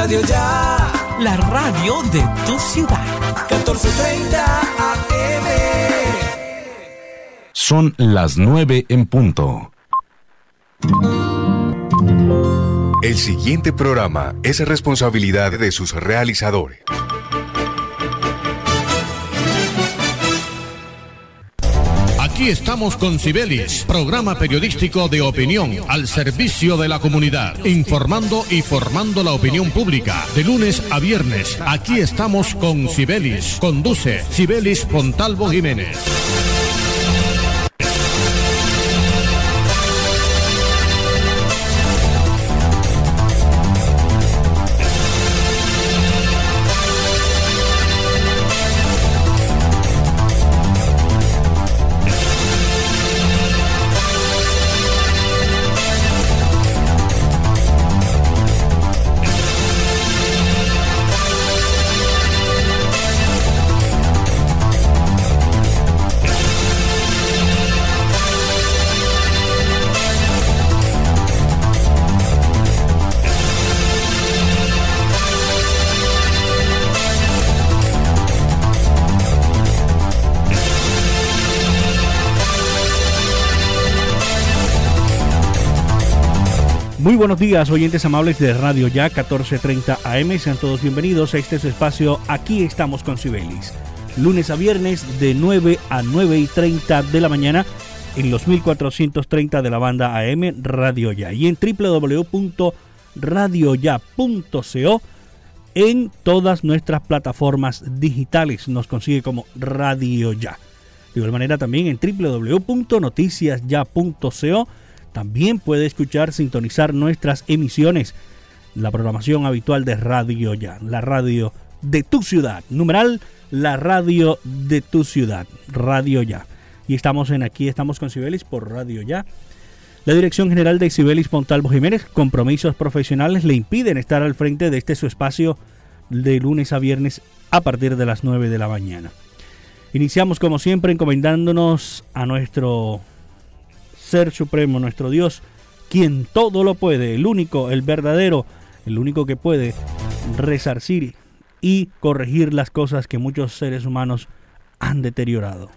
Radio Ya. La radio de tu ciudad. 1430 AM. Son las 9 en punto. El siguiente programa es responsabilidad de sus realizadores. Aquí estamos con Cibelis, programa periodístico de opinión al servicio de la comunidad, informando y formando la opinión pública. De lunes a viernes, aquí estamos con Cibelis. Conduce Cibelis Pontalvo Jiménez. Buenos días, oyentes amables de Radio Ya 1430 AM. Sean todos bienvenidos a este espacio. Aquí estamos con Cibelis. Lunes a viernes de 9 a 9 y 30 de la mañana en los 1430 de la banda AM Radio Ya y en www.radioya.co en todas nuestras plataformas digitales. Nos consigue como Radio Ya. De igual manera también en www.noticiasya.co también puede escuchar, sintonizar nuestras emisiones, la programación habitual de Radio Ya, la radio de tu ciudad. Numeral, la radio de tu ciudad, Radio Ya. Y estamos en aquí, estamos con Cibelis por Radio Ya. La Dirección General de Cibelis Pontalvo Jiménez, compromisos profesionales le impiden estar al frente de este su espacio de lunes a viernes a partir de las 9 de la mañana. Iniciamos como siempre encomendándonos a nuestro ser supremo, nuestro Dios, quien todo lo puede, el único, el verdadero, el único que puede resarcir y corregir las cosas que muchos seres humanos han deteriorado.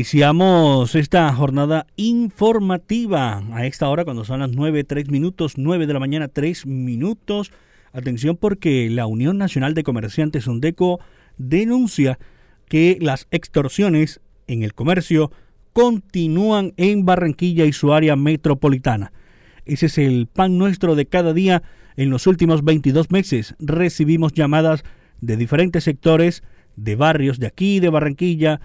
Iniciamos esta jornada informativa a esta hora cuando son las 9, 3 minutos, 9 de la mañana, 3 minutos. Atención porque la Unión Nacional de Comerciantes Undeco denuncia que las extorsiones en el comercio continúan en Barranquilla y su área metropolitana. Ese es el pan nuestro de cada día. En los últimos 22 meses recibimos llamadas de diferentes sectores, de barrios de aquí, de Barranquilla,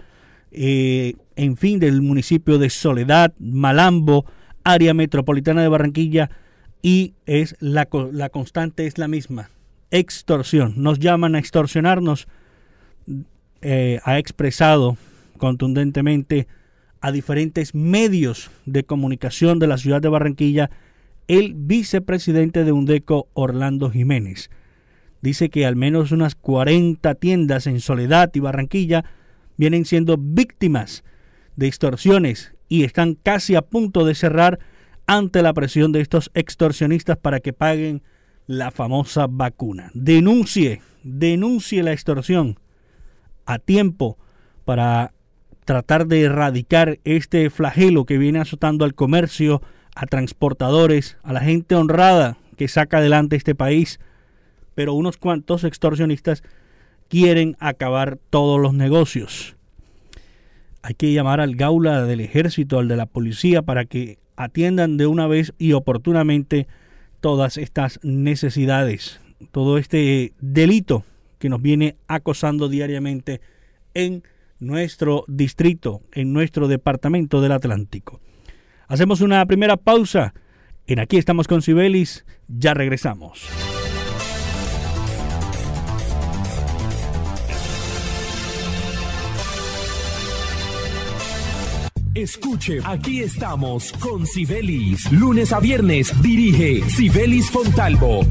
eh, en fin, del municipio de Soledad, Malambo, área metropolitana de Barranquilla, y es la, constante es la misma, extorsión. Nos llaman a extorsionarnos, eh, ha expresado contundentemente a diferentes medios de comunicación de la ciudad de Barranquilla el vicepresidente de UNDECO, Orlando Jiménez. Dice que al menos unas 40 tiendas en Soledad y Barranquilla vienen siendo víctimas de extorsiones y están casi a punto de cerrar ante la presión de estos extorsionistas para que paguen la famosa vacuna. Denuncie, denuncie la extorsión a tiempo para tratar de erradicar este flagelo que viene azotando al comercio, a transportadores, a la gente honrada que saca adelante este país, pero unos cuantos extorsionistas quieren acabar todos los negocios. Hay que llamar al gaula del ejército, al de la policía, para que atiendan de una vez y oportunamente todas estas necesidades, todo este delito que nos viene acosando diariamente en nuestro distrito, en nuestro departamento del Atlántico. Hacemos una primera pausa. En Aquí estamos con Sibelis. Ya regresamos. Escuche, aquí estamos con Sibelis. Lunes a viernes dirige Sibelis Fontalvo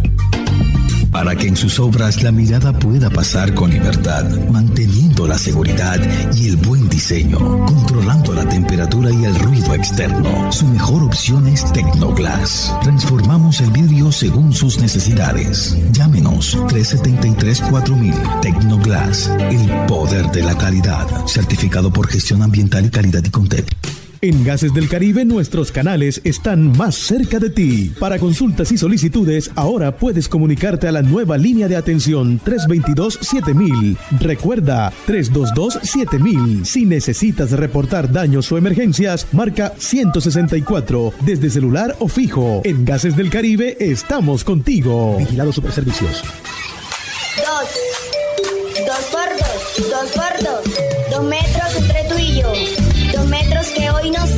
para que en sus obras la mirada pueda pasar con libertad, manteniendo la seguridad y el buen diseño, controlando la temperatura y el ruido externo. Su mejor opción es Tecnoglass. Transformamos el vidrio según sus necesidades. Llámenos 373-4000 Tecnoglass, el poder de la calidad, certificado por gestión ambiental y calidad y Contec. En Gases del Caribe nuestros canales están más cerca de ti. Para consultas y solicitudes, ahora puedes comunicarte a la nueva línea de atención 322-7000. Recuerda, 322-7000. Si necesitas reportar daños o emergencias, marca 164 desde celular o fijo. En Gases del Caribe estamos contigo. Vigilado Superservicios. Dos. Dos por dos. Dos por dos. Dos metros entre tú y yo. Metros que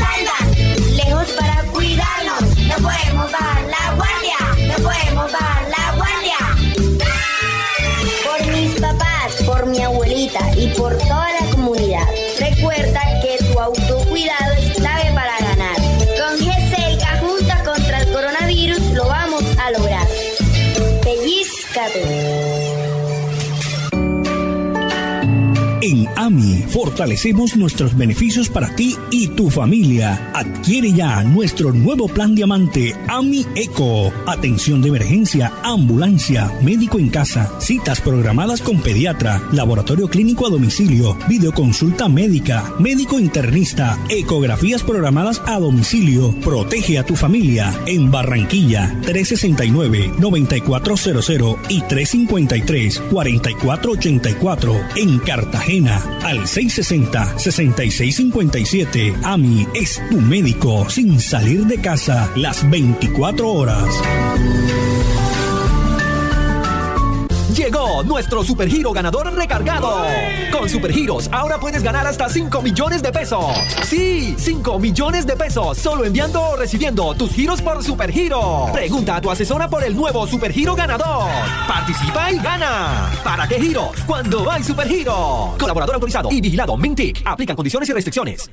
fortalecemos nuestros beneficios para ti y tu familia. Adquiere ya nuestro nuevo plan diamante AMI Eco. Atención de emergencia, ambulancia, médico en casa, citas programadas con pediatra, laboratorio clínico a domicilio, videoconsulta médica, médico internista, ecografías programadas a domicilio. Protege a tu familia en Barranquilla 369-9400 y 353-4484 en Cartagena al 660-6657. AMI es tu médico sin salir de casa las 24 horas. Llegó nuestro supergiro ganador recargado. Con supergiros ahora puedes ganar hasta 5 millones de pesos. Sí, 5 millones de pesos solo enviando o recibiendo tus giros por supergiro. Pregunta a tu asesora por el nuevo supergiro ganador. Participa y gana. ¿Para qué giros? Cuando hay supergiro. Colaborador autorizado y vigilado Mintic. Aplican condiciones y restricciones.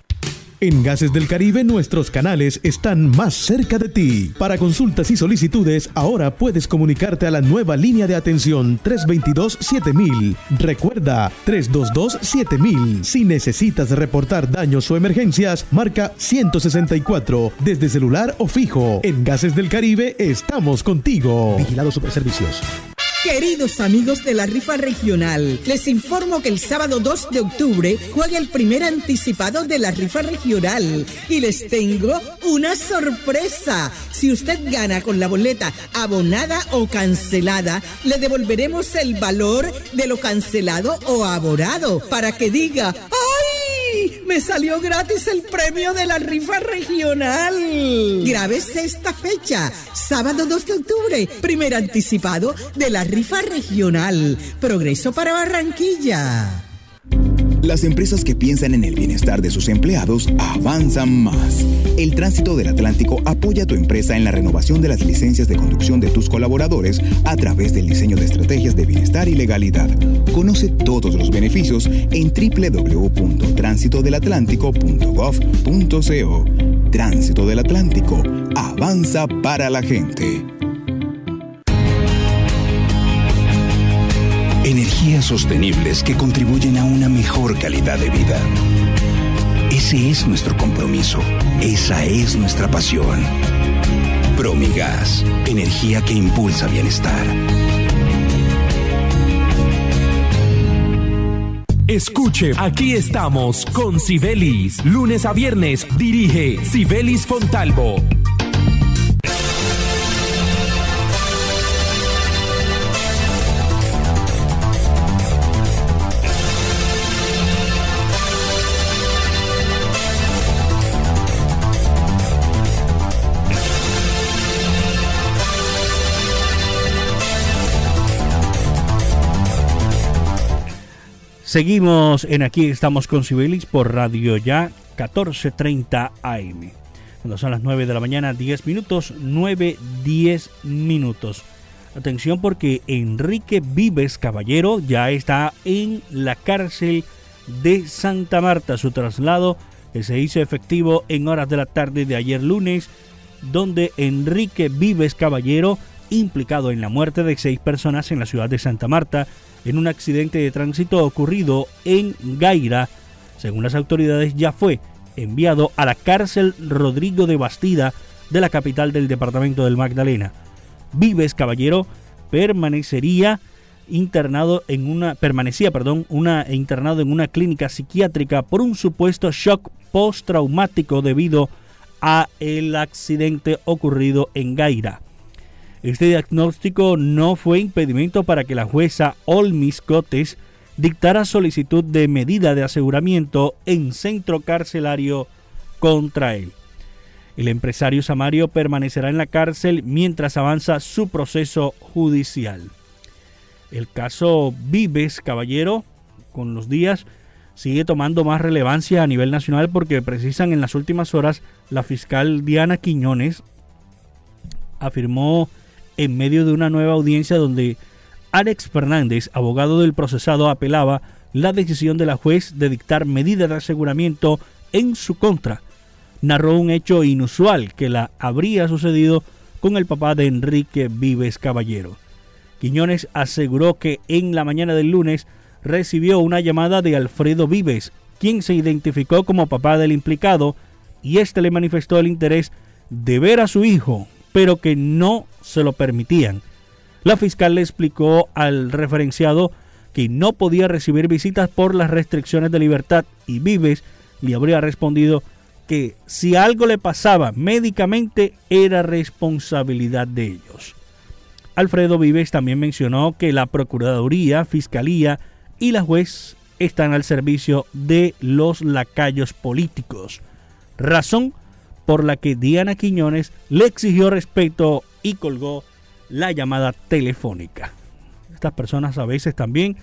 En Gases del Caribe nuestros canales están más cerca de ti. Para consultas y solicitudes, ahora puedes comunicarte a la nueva línea de atención 322-7000. Recuerda, 322-7000. Si necesitas reportar daños o emergencias, marca 164 desde celular o fijo. En Gases del Caribe estamos contigo. Vigilado Superservicios. Queridos amigos de la rifa regional, les informo que el sábado 2 de octubre juega el primer anticipado de la rifa regional y les tengo una sorpresa. Si usted gana con la boleta abonada o cancelada, le devolveremos el valor de lo cancelado o abonado para que diga, ¡ay! Me salió gratis el premio de la rifa regional. Grábese esta fecha, sábado 2 de octubre, primer anticipado de la rifa regional. Progreso para Barranquilla. Las empresas que piensan en el bienestar de sus empleados avanzan más. El Tránsito del Atlántico apoya a tu empresa en la renovación de las licencias de conducción de tus colaboradores a través del diseño de estrategias de bienestar y legalidad. Conoce todos los beneficios en www.tránsitodelatlántico.gov.co. Tránsito del Atlántico. Avanza para la gente. Energías sostenibles que contribuyen a una mejor calidad de vida. Ese es nuestro compromiso. Esa es nuestra pasión. Promigas, energía que impulsa bienestar. Escuche, aquí estamos con Sibelis. Lunes a viernes dirige Sibelis Fontalvo. Seguimos en aquí, estamos con Sibelis por Radio Ya 1430 AM. Cuando son las 9 de la mañana, 10 minutos, 9, 10 minutos. Atención porque Enrique Vives Caballero ya está en la cárcel de Santa Marta. Su traslado que se hizo efectivo en horas de la tarde de ayer lunes, donde Enrique Vives Caballero, implicado en la muerte de seis personas en la ciudad de Santa Marta, en un accidente de tránsito ocurrido en Gaira, según las autoridades ya fue enviado a la cárcel Rodrigo de Bastida de la capital del departamento del Magdalena. Vives Caballero permanecería internado en una permanecía, perdón, una internado en una clínica psiquiátrica por un supuesto shock postraumático debido a el accidente ocurrido en Gaira. Este diagnóstico no fue impedimento para que la jueza Olmis Cotes dictara solicitud de medida de aseguramiento en centro carcelario contra él. El empresario Samario permanecerá en la cárcel mientras avanza su proceso judicial. El caso Vives Caballero, con los días, sigue tomando más relevancia a nivel nacional porque precisan en las últimas horas la fiscal Diana Quiñones afirmó en medio de una nueva audiencia donde Alex Fernández, abogado del procesado, apelaba la decisión de la juez de dictar medidas de aseguramiento en su contra. Narró un hecho inusual que la habría sucedido con el papá de Enrique Vives Caballero. Quiñones aseguró que en la mañana del lunes recibió una llamada de Alfredo Vives, quien se identificó como papá del implicado, y éste le manifestó el interés de ver a su hijo, pero que no se lo permitían. La fiscal le explicó al referenciado que no podía recibir visitas por las restricciones de libertad y Vives le habría respondido que si algo le pasaba médicamente era responsabilidad de ellos. Alfredo Vives también mencionó que la Procuraduría, Fiscalía y la juez están al servicio de los lacayos políticos, razón por la que Diana Quiñones le exigió respeto y colgó la llamada telefónica. Estas personas a veces también,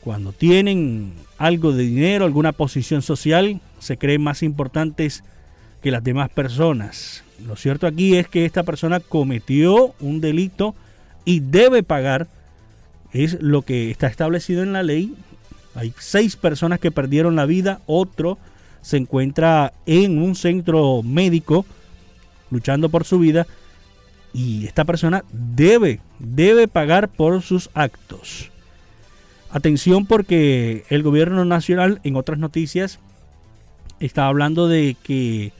cuando tienen algo de dinero, alguna posición social, se creen más importantes que las demás personas. Lo cierto aquí es que esta persona cometió un delito y debe pagar, es lo que está establecido en la ley. Hay seis personas que perdieron la vida, otro se encuentra en un centro médico luchando por su vida y esta persona debe, debe pagar por sus actos. Atención porque el gobierno nacional en otras noticias está hablando de que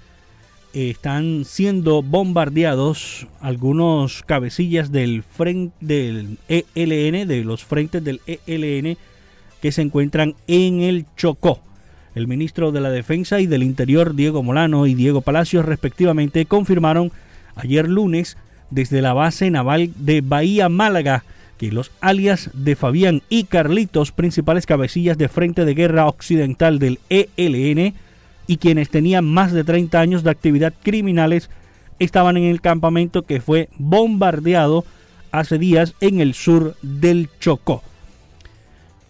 están siendo bombardeados algunos cabecillas del frente del ELN, de los frentes del ELN que se encuentran en el Chocó. El ministro de la Defensa y del Interior, Diego Molano y Diego Palacios, respectivamente, confirmaron ayer lunes desde la base naval de Bahía Málaga que los alias de Fabián y Carlitos, principales cabecillas de Frente de Guerra Occidental del ELN, y quienes tenían más de 30 años de actividad criminales, estaban en el campamento que fue bombardeado hace días en el sur del Chocó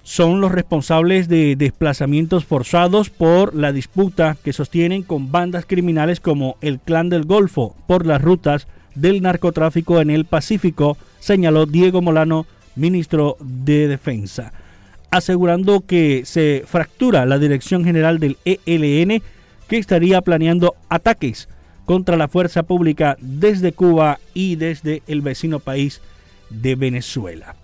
son los responsables de desplazamientos forzados por la disputa que sostienen con bandas criminales como el Clan del Golfo por las rutas del narcotráfico en el Pacífico, señaló Diego Molano, ministro de Defensa, asegurando que se fractura la dirección general del ELN que estaría planeando ataques contra la fuerza pública desde Cuba y desde el vecino país de Venezuela.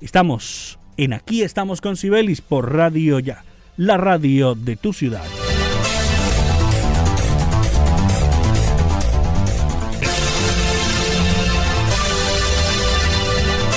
Estamos en Aquí estamos con Sibelis por Radio Ya, la radio de tu ciudad.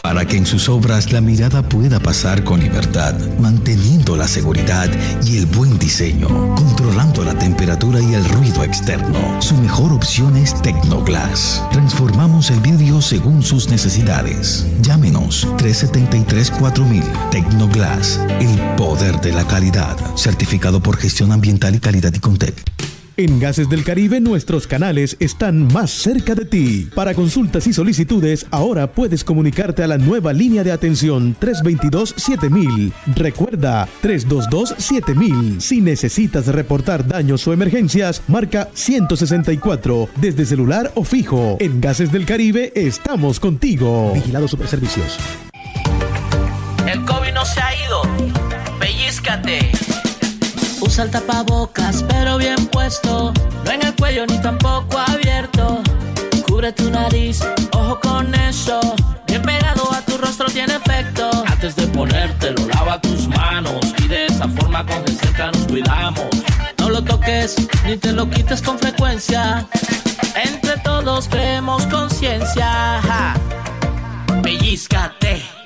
Para que en sus obras la mirada pueda pasar con libertad, manteniendo la seguridad y el buen diseño, controlando la temperatura y el ruido externo. Su mejor opción es Tecnoglass. Transformamos el vidrio según sus necesidades. Llámenos 373-4000 Tecnoglass, el poder de la calidad, certificado por gestión ambiental y calidad y Contec. En Gases del Caribe nuestros canales están más cerca de ti. Para consultas y solicitudes, ahora puedes comunicarte a la nueva línea de atención 322-7000. Recuerda, 322-7000. Si necesitas reportar daños o emergencias, marca 164 desde celular o fijo. En Gases del Caribe estamos contigo. Vigilado Superservicios. El COVID no se ha ido. Pellizcate. Usa el tapabocas, pero bien puesto. No en el cuello ni tampoco abierto. Cubre tu nariz, ojo con eso. Bien pegado a tu rostro tiene efecto. Antes de ponértelo, lava tus manos. Y de esa forma con cerca nos cuidamos. No lo toques ni te lo quites con frecuencia. Entre todos creemos conciencia. Pellizcate.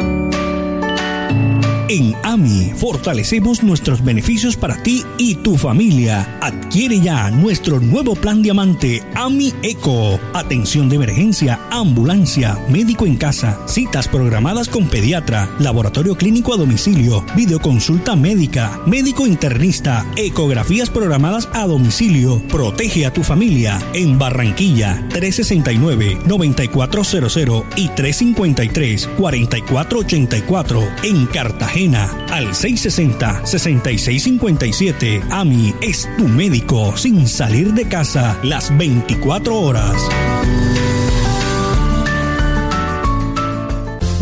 En AMI fortalecemos nuestros beneficios para ti y tu familia. Adquiere ya nuestro nuevo plan diamante AMI Eco. Atención de emergencia, ambulancia, médico en casa, citas programadas con pediatra, laboratorio clínico a domicilio, videoconsulta médica, médico internista, ecografías programadas a domicilio. Protege a tu familia en Barranquilla 369-9400 y 353-4484 en Cartagena al 660-6657. AMI es tu médico sin salir de casa las 24 horas.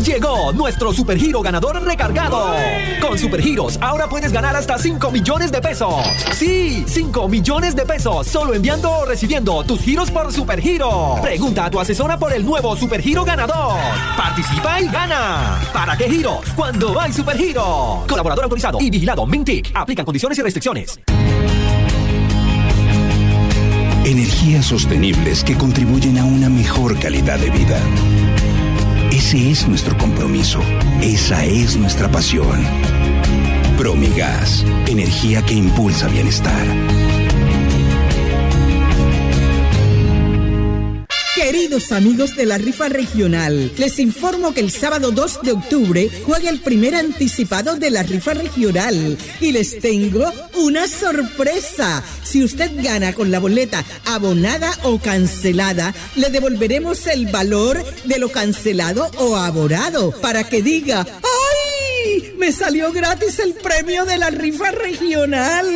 Llegó nuestro supergiro ganador recargado. Con supergiros ahora puedes ganar hasta 5 millones de pesos. Sí, 5 millones de pesos solo enviando o recibiendo tus giros por supergiro. Pregunta a tu asesora por el nuevo supergiro ganador. Participa y gana. ¿Para qué giros? Cuando hay supergiro. Colaborador autorizado y vigilado Mintic. Aplican condiciones y restricciones. Energías sostenibles que contribuyen a una mejor calidad de vida. Ese es nuestro compromiso. Esa es nuestra pasión. Promigas, energía que impulsa bienestar. Queridos amigos de la rifa regional, les informo que el sábado 2 de octubre juega el primer anticipado de la rifa regional y les tengo una sorpresa. Si usted gana con la boleta abonada o cancelada, le devolveremos el valor de lo cancelado o abonado para que diga, Me salió gratis el premio de la rifa regional.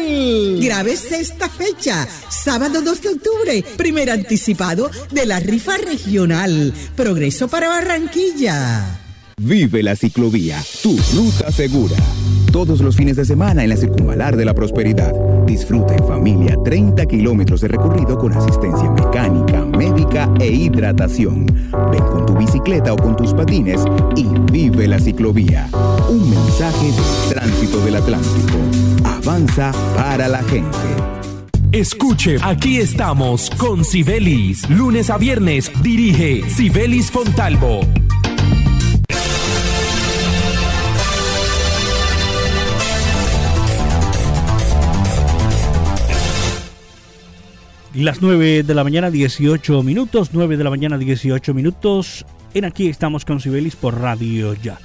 Grábese esta fecha, sábado 2 de octubre, primer anticipado de la rifa regional. Progreso para Barranquilla. Vive la ciclovía, tu ruta segura. Todos los fines de semana en la circunvalar de la prosperidad. Disfruta en familia 30 kilómetros de recorrido con asistencia mecánica, médica e hidratación. Ven con tu bicicleta o con tus patines y vive la ciclovía. Un mensaje del tránsito del Atlántico. Avanza para la gente. Escuche, aquí estamos con Sibelis. Lunes a viernes dirige Sibelis Fontalvo. Las 9 de la mañana 18 minutos, 9 de la mañana 18 minutos. En aquí estamos con Sibelis por Radio Ya.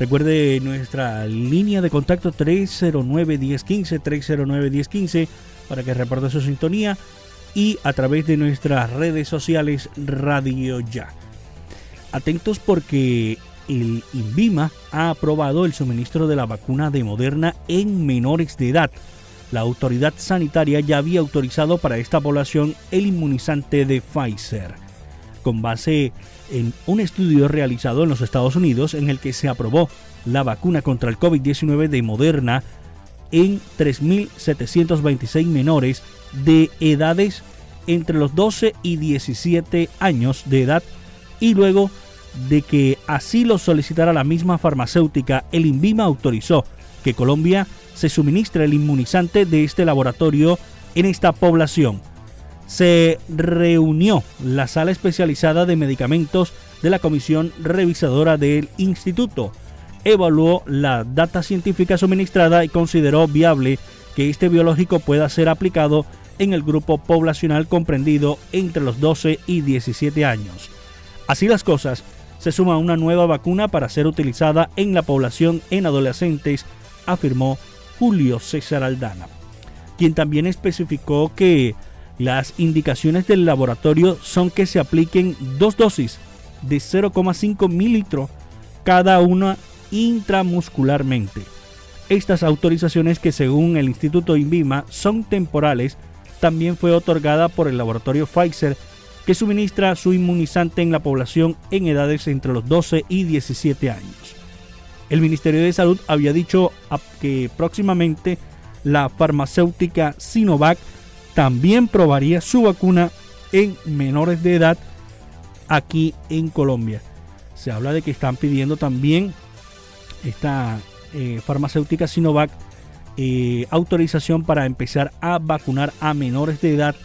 Recuerde nuestra línea de contacto 309-1015, 309-1015 para que reporte su sintonía y a través de nuestras redes sociales Radio Ya. Atentos porque el INVIMA ha aprobado el suministro de la vacuna de Moderna en menores de edad. La autoridad sanitaria ya había autorizado para esta población el inmunizante de Pfizer, con base en un estudio realizado en los Estados Unidos en el que se aprobó la vacuna contra el COVID-19 de Moderna en 3.726 menores de edades entre los 12 y 17 años de edad y luego de que así lo solicitara la misma farmacéutica, el INVIMA autorizó que Colombia se suministre el inmunizante de este laboratorio en esta población. Se reunió la sala especializada de medicamentos de la comisión revisadora del instituto. Evaluó la data científica suministrada y consideró viable que este biológico pueda ser aplicado en el grupo poblacional comprendido entre los 12 y 17 años. Así las cosas, se suma una nueva vacuna para ser utilizada en la población en adolescentes, afirmó Julio César Aldana, quien también especificó que las indicaciones del laboratorio son que se apliquen dos dosis de 0,5 mililitros cada una intramuscularmente. Estas autorizaciones que según el Instituto INVIMA son temporales, también fue otorgada por el laboratorio Pfizer que suministra su inmunizante en la población en edades entre los 12 y 17 años. El Ministerio de Salud había dicho que próximamente la farmacéutica Sinovac también probaría su vacuna en menores de edad aquí en Colombia. Se habla de que están pidiendo también esta eh, farmacéutica Sinovac eh, autorización para empezar a vacunar a menores de edad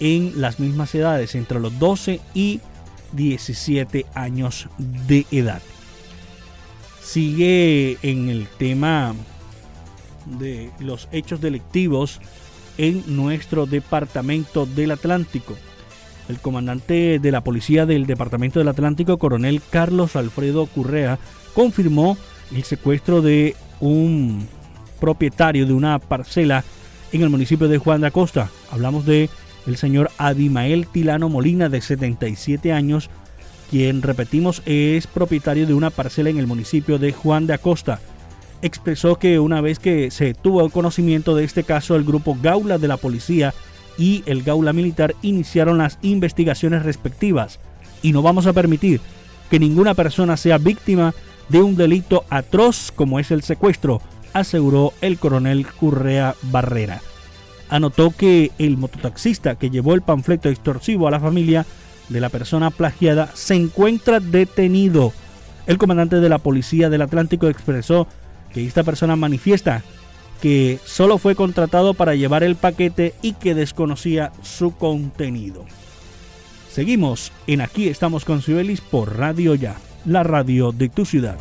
en las mismas edades, entre los 12 y 17 años de edad. Sigue en el tema de los hechos delictivos en nuestro departamento del Atlántico. El comandante de la policía del departamento del Atlántico, coronel Carlos Alfredo Currea, confirmó el secuestro de un propietario de una parcela en el municipio de Juan de Acosta. Hablamos de el señor Adimael Tilano Molina, de 77 años, quien, repetimos, es propietario de una parcela en el municipio de Juan de Acosta. Expresó que una vez que se tuvo conocimiento de este caso, el grupo Gaula de la policía y el Gaula militar iniciaron las investigaciones respectivas y no vamos a permitir que ninguna persona sea víctima de un delito atroz como es el secuestro, aseguró el coronel Currea Barrera. Anotó que el mototaxista que llevó el panfleto extorsivo a la familia de la persona plagiada se encuentra detenido. El comandante de la Policía del Atlántico expresó que esta persona manifiesta que solo fue contratado para llevar el paquete y que desconocía su contenido. Seguimos en Aquí estamos con Cibelis por Radio Ya, la radio de tu ciudad.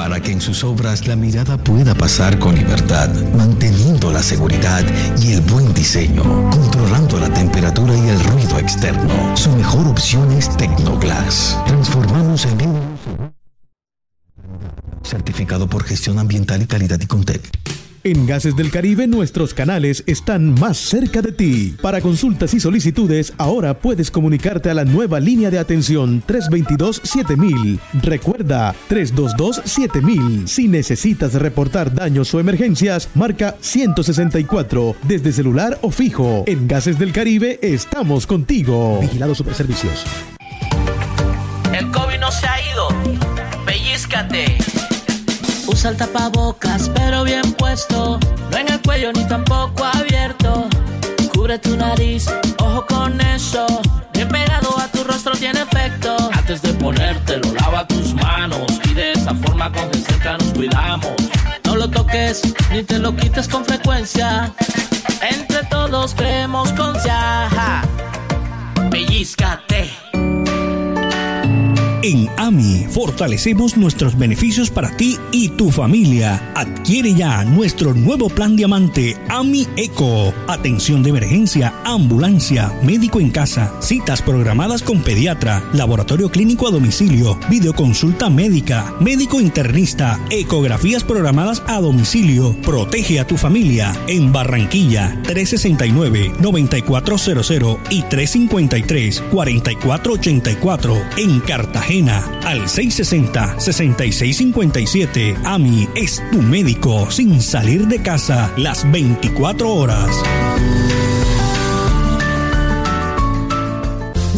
Para que en sus obras la mirada pueda pasar con libertad, manteniendo la seguridad y el buen diseño, controlando la temperatura y el ruido externo. Su mejor opción es Tecnoglass. Transformamos en certificado por gestión ambiental y calidad y Contec. En Gases del Caribe nuestros canales están más cerca de ti. Para consultas y solicitudes, ahora puedes comunicarte a la nueva línea de atención 322-7000. Recuerda, 322-7000. Si necesitas reportar daños o emergencias, marca 164 desde celular o fijo. En Gases del Caribe estamos contigo. Vigilado Superservicios. El COVID no se ha ido. Pellizcate. Usa el tapabocas, pero bien puesto. No en el cuello ni tampoco abierto. Cubre tu nariz, ojo con eso. Bien pegado a tu rostro tiene efecto. Antes de ponértelo, lava tus manos. Y de esa forma con cerca nos cuidamos. No lo toques ni te lo quites con frecuencia. Entre todos creemos con Pellizcate. En AMI fortalecemos nuestros beneficios para ti y tu familia. Adquiere ya nuestro nuevo plan diamante AMI Eco. Atención de emergencia, ambulancia, médico en casa, citas programadas con pediatra, laboratorio clínico a domicilio, videoconsulta médica, médico internista, ecografías programadas a domicilio. Protege a tu familia en Barranquilla 369-9400 y 353-4484 en Cartagena al 660-6657. AMI es tu médico sin salir de casa las 24 horas.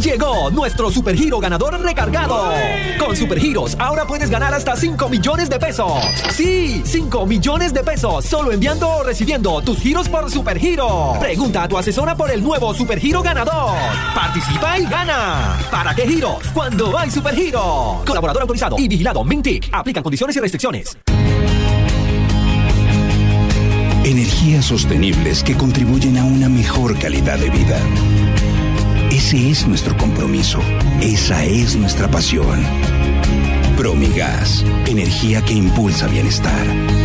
Llegó nuestro supergiro ganador recargado. Con supergiros ahora puedes ganar hasta 5 millones de pesos. Sí, 5 millones de pesos solo enviando o recibiendo tus giros por supergiro. Pregunta a tu asesora por el nuevo supergiro ganador. Participa y gana. ¿Para qué giros? Cuando hay supergiro. Colaborador autorizado y vigilado Mintic. Aplican condiciones y restricciones. Energías sostenibles que contribuyen a una mejor calidad de vida. Ese es nuestro compromiso. Esa es nuestra pasión. Promigas, energía que impulsa bienestar.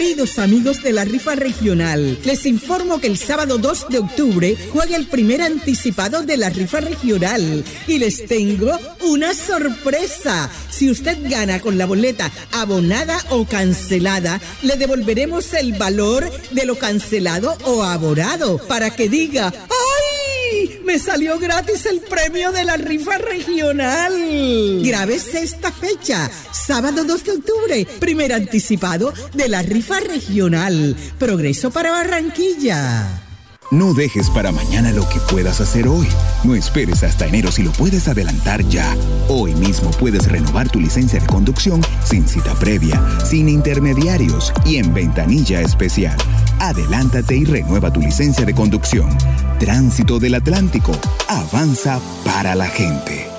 Queridos amigos de la rifa regional, les informo que el sábado 2 de octubre juega el primer anticipado de la rifa regional y les tengo una sorpresa. Si usted gana con la boleta abonada o cancelada, le devolveremos el valor de lo cancelado o abonado para que diga, Me salió gratis el premio de la rifa regional. Grábese esta fecha, sábado 2 de octubre, primer anticipado de la rifa regional. Progreso para Barranquilla. No dejes para mañana lo que puedas hacer hoy. No esperes hasta enero si lo puedes adelantar ya. Hoy mismo puedes renovar tu licencia de conducción sin cita previa, sin intermediarios y en ventanilla especial. Adelántate y renueva tu licencia de conducción. Tránsito del Atlántico. Avanza para la gente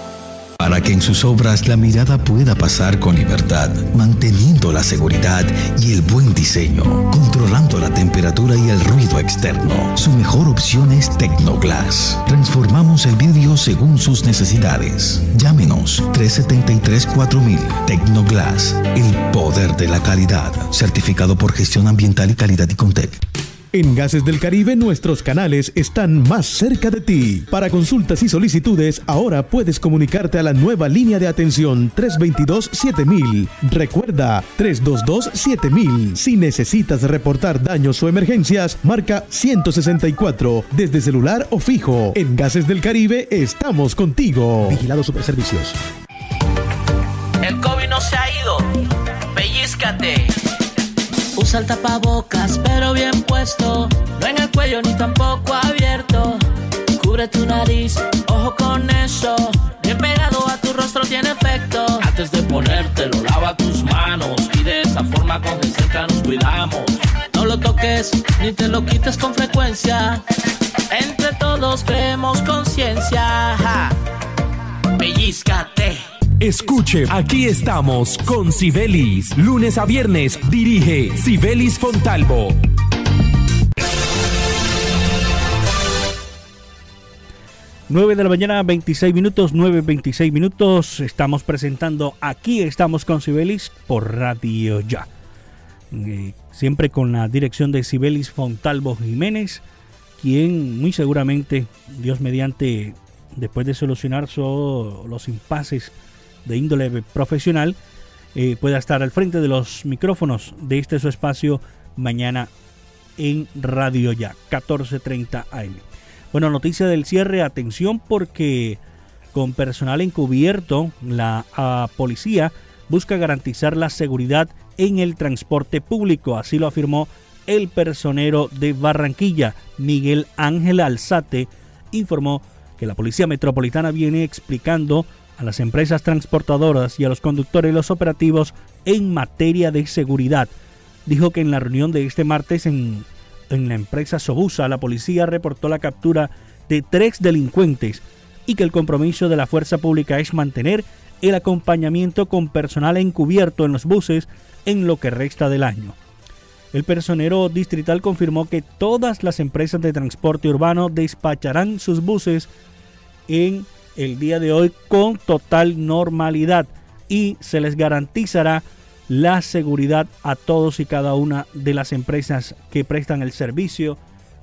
para que en sus obras la mirada pueda pasar con libertad, manteniendo la seguridad y el buen diseño, controlando la temperatura y el ruido externo. Su mejor opción es Tecnoglass. Transformamos el vidrio según sus necesidades. Llámenos 373-4000 Tecnoglass, el poder de la calidad, certificado por gestión ambiental y calidad y Contec. En Gases del Caribe nuestros canales están más cerca de ti. Para consultas y solicitudes, ahora puedes comunicarte a la nueva línea de atención 322-7000. Recuerda, 322-7000. Si necesitas reportar daños o emergencias, marca 164 desde celular o fijo. En Gases del Caribe estamos contigo. Vigilado Superservicios. El COVID no se ha ido. Pellízcate. Usa el tapabocas, pero bien puesto. No en el cuello ni tampoco abierto. Cubre tu nariz, ojo con eso. Bien pegado a tu rostro tiene efecto. Antes de ponértelo, lava tus manos. Y de esa forma con cerca nos cuidamos. No lo toques ni te lo quites con frecuencia. Entre todos creemos conciencia. Pellízcate. Escuche, aquí estamos con Sibelis. Lunes a viernes dirige Sibelis Fontalvo. Nueve de la mañana, 26 minutos, 9, 26 minutos. Estamos presentando Aquí estamos con Sibelis por Radio Ya. Eh, siempre con la dirección de Sibelis Fontalvo Jiménez, quien muy seguramente, Dios mediante, después de solucionar los impases de índole profesional, eh, pueda estar al frente de los micrófonos de este su espacio mañana en Radio Ya, 14.30 AM. Bueno, noticia del cierre, atención porque con personal encubierto, la policía busca garantizar la seguridad en el transporte público, así lo afirmó el personero de Barranquilla, Miguel Ángel Alzate, informó que la Policía Metropolitana viene explicando a las empresas transportadoras y a los conductores los operativos en materia de seguridad. Dijo que en la reunión de este martes en, en la empresa Sobusa, la policía reportó la captura de tres delincuentes y que el compromiso de la fuerza pública es mantener el acompañamiento con personal encubierto en los buses en lo que resta del año. El personero distrital confirmó que todas las empresas de transporte urbano despacharán sus buses en el día de hoy con total normalidad y se les garantizará la seguridad a todos y cada una de las empresas que prestan el servicio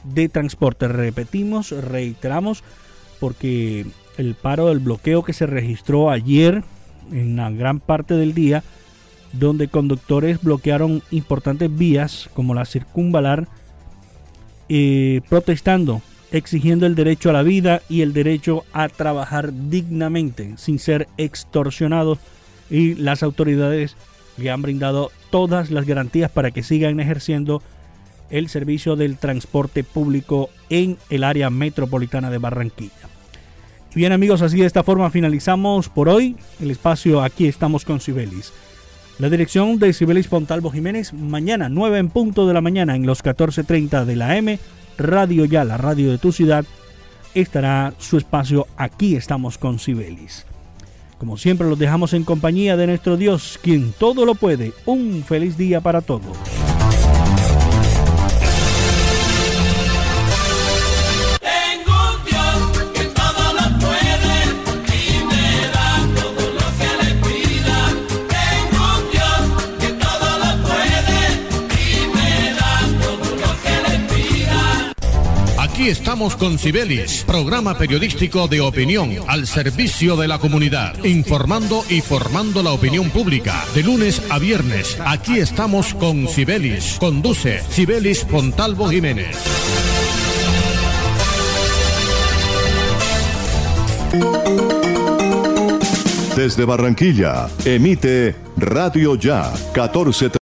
de transporte. Repetimos, reiteramos, porque el paro del bloqueo que se registró ayer en la gran parte del día, donde conductores bloquearon importantes vías como la circunvalar, eh, protestando exigiendo el derecho a la vida y el derecho a trabajar dignamente sin ser extorsionados y las autoridades le han brindado todas las garantías para que sigan ejerciendo el servicio del transporte público en el área metropolitana de Barranquilla. Bien amigos, así de esta forma finalizamos por hoy el espacio Aquí estamos con Sibelis. La dirección de Sibelis Pontalvo Jiménez, mañana 9 en punto de la mañana en los 14.30 de la M Radio Ya, la radio de tu ciudad, estará su espacio Aquí estamos con Sibelis. Como siempre los dejamos en compañía de nuestro Dios, quien todo lo puede. Un feliz día para todos. Estamos con Cibelis, programa periodístico de opinión al servicio de la comunidad, informando y formando la opinión pública. De lunes a viernes, aquí estamos con Cibelis. Conduce Cibelis Pontalvo Jiménez. Desde Barranquilla, emite Radio Ya 14